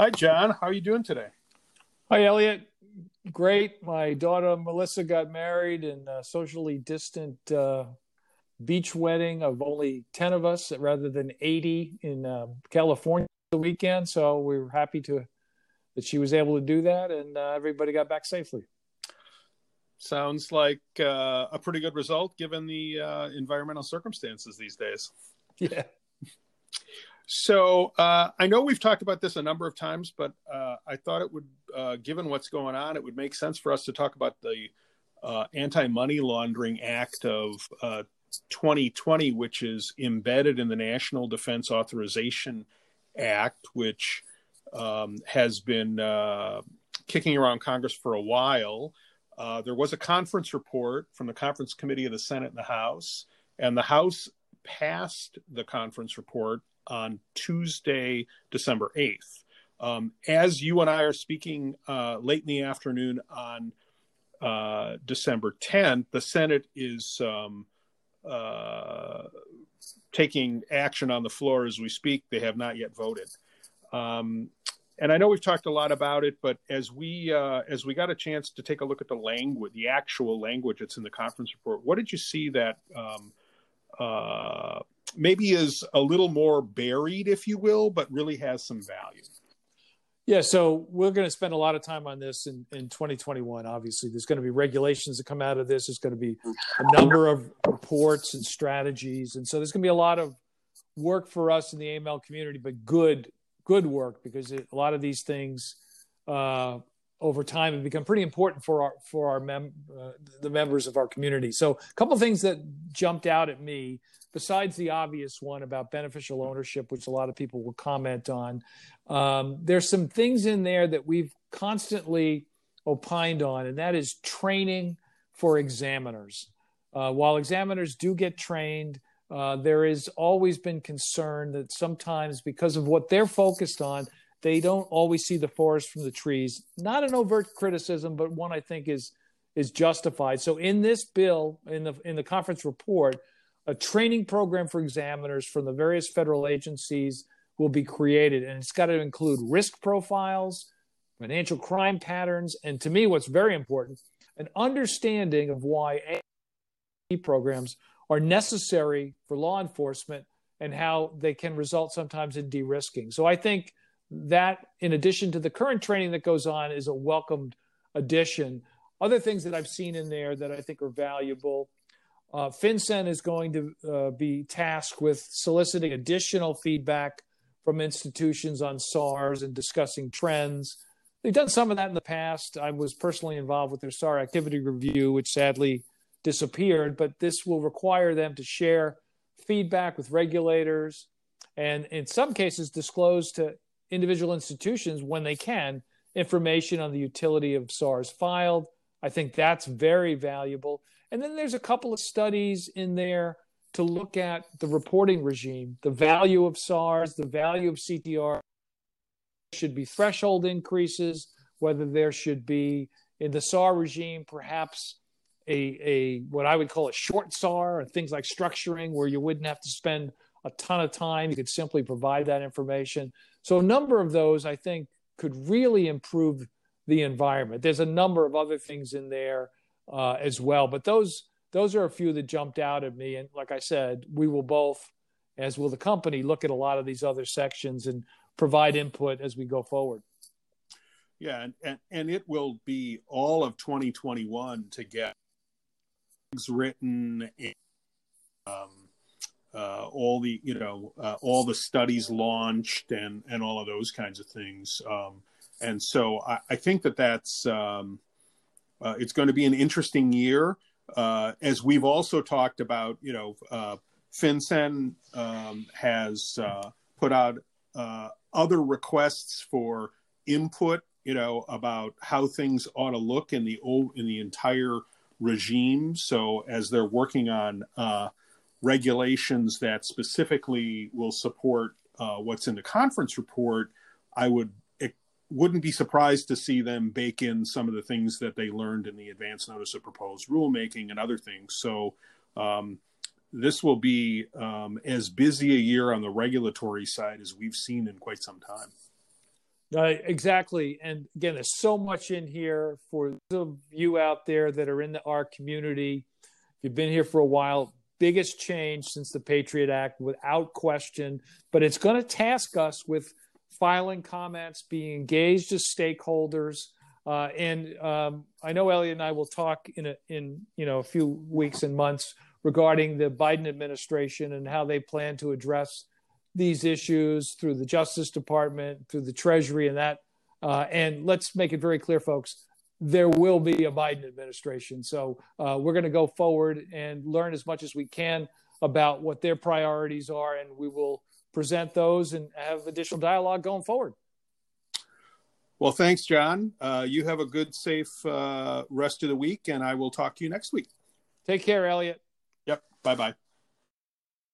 Hi, John. How are you doing today? Hi, Elliot. Great. My daughter Melissa got married in a socially distant uh, beach wedding of only 10 of us rather than 80 in uh, California the weekend. So we were happy to that she was able to do that and uh, everybody got back safely. Sounds like uh, a pretty good result given the uh, environmental circumstances these days. Yeah. So uh, I know we've talked about this a number of times, but uh, I thought it would, uh, given what's going on, it would make sense for us to talk about the uh, Anti-Money Laundering Act of 2020, uh, which is embedded in the National Defense Authorization Act, which um, has been uh, kicking around Congress for a while. there was a conference report from the Conference Committee of the Senate and the House, and the House passed the conference report on Tuesday, December 8th. Um, as you and I are speaking uh, late in the afternoon on uh, December 10th, the Senate is um, uh, taking action on the floor as we speak. They have not yet voted. Um, and I know we've talked a lot about it, but as we uh, as we got a chance to take a look at the language, the actual language that's in the conference report, what did you see that um, uh, maybe is a little more buried, if you will, but really has some value. Yeah, so we're going to spend a lot of time on this in, in 2021. Obviously, there's going to be regulations that come out of this. There's going to be a number of reports and strategies, and so there's going to be a lot of work for us in the AML community, but good, good work because it, a lot of these things uh, over time have become pretty important for our for our mem- uh, the members of our community. So, a couple of things that jumped out at me besides the obvious one about beneficial ownership, which a lot of people will comment on, um, there's some things in there that we've constantly opined on, and that is training for examiners. Uh, while examiners do get trained, uh, there has always been concern that sometimes, because of what they're focused on, they don't always see the forest from the trees. Not an overt criticism, but one I think is is justified. So in this bill, in the in the conference report, a training program for examiners from the various federal agencies will be created, and it's got to include risk profiles, financial crime patterns, and to me, what's very important, an understanding of why programs are necessary for law enforcement and how they can result sometimes in de-risking. So I think that, in addition to the current training that goes on, is a welcomed addition. Other things that I've seen in there that I think are valuable uh, FinCEN is going to uh, be tasked with soliciting additional feedback from institutions on SARs and discussing trends. They've done some of that in the past. I was personally involved with their SAR activity review, which sadly disappeared, but this will require them to share feedback with regulators and, in some cases, disclose to individual institutions when they can information on the utility of SARs filed. I think that's very valuable. And then there's a couple of studies in there to look at the reporting regime, the value of SARs, the value of CTR. Should be threshold increases, whether there should be in the SAR regime perhaps a, a what I would call a short SAR, or things like structuring where you wouldn't have to spend a ton of time. You could simply provide that information. So a number of those I think could really improve the environment. There's a number of other things in there uh, as well. But those those are a few that jumped out at me. And like I said, we will both, as will the company, look at a lot of these other sections and provide input as we go forward. Yeah, and, and, it will be all of 2021 to get things written and, um, uh, all the you know uh, all the studies launched and and all of those kinds of things um, and so I, I, think that that's um, uh, it's going to be an interesting year. Uh, as we've also talked about, you know, uh, FinCEN um, has uh, put out other requests for input, you know, about how things ought to look in the old in the entire regime. So as they're working on uh, regulations that specifically will support what's in the conference report, I would wouldn't be surprised to see them bake in some of the things that they learned in the advance notice of proposed rulemaking and other things. So um, this will be um, as busy a year on the regulatory side as we've seen in quite some time. Uh, exactly. And again, there's so much in here for those of you out there that are in the, our community. If you've been here for a while, biggest change since the Patriot Act, without question. But it's going to task us with filing comments, being engaged as stakeholders. Uh, and um, I know Elliot and I will talk in a, in you know a few weeks and months regarding the Biden administration and how they plan to address these issues through the Justice Department, through the Treasury, and that. Uh, and let's make it very clear, folks. There will be a Biden administration, so uh, we're going to go forward and learn as much as we can about what their priorities are, and we will present those and have additional dialogue going forward. Well, thanks, John. Uh, you have a good, safe uh, rest of the week, and I will talk to you next week. Take care, Elliot. Yep. Bye bye.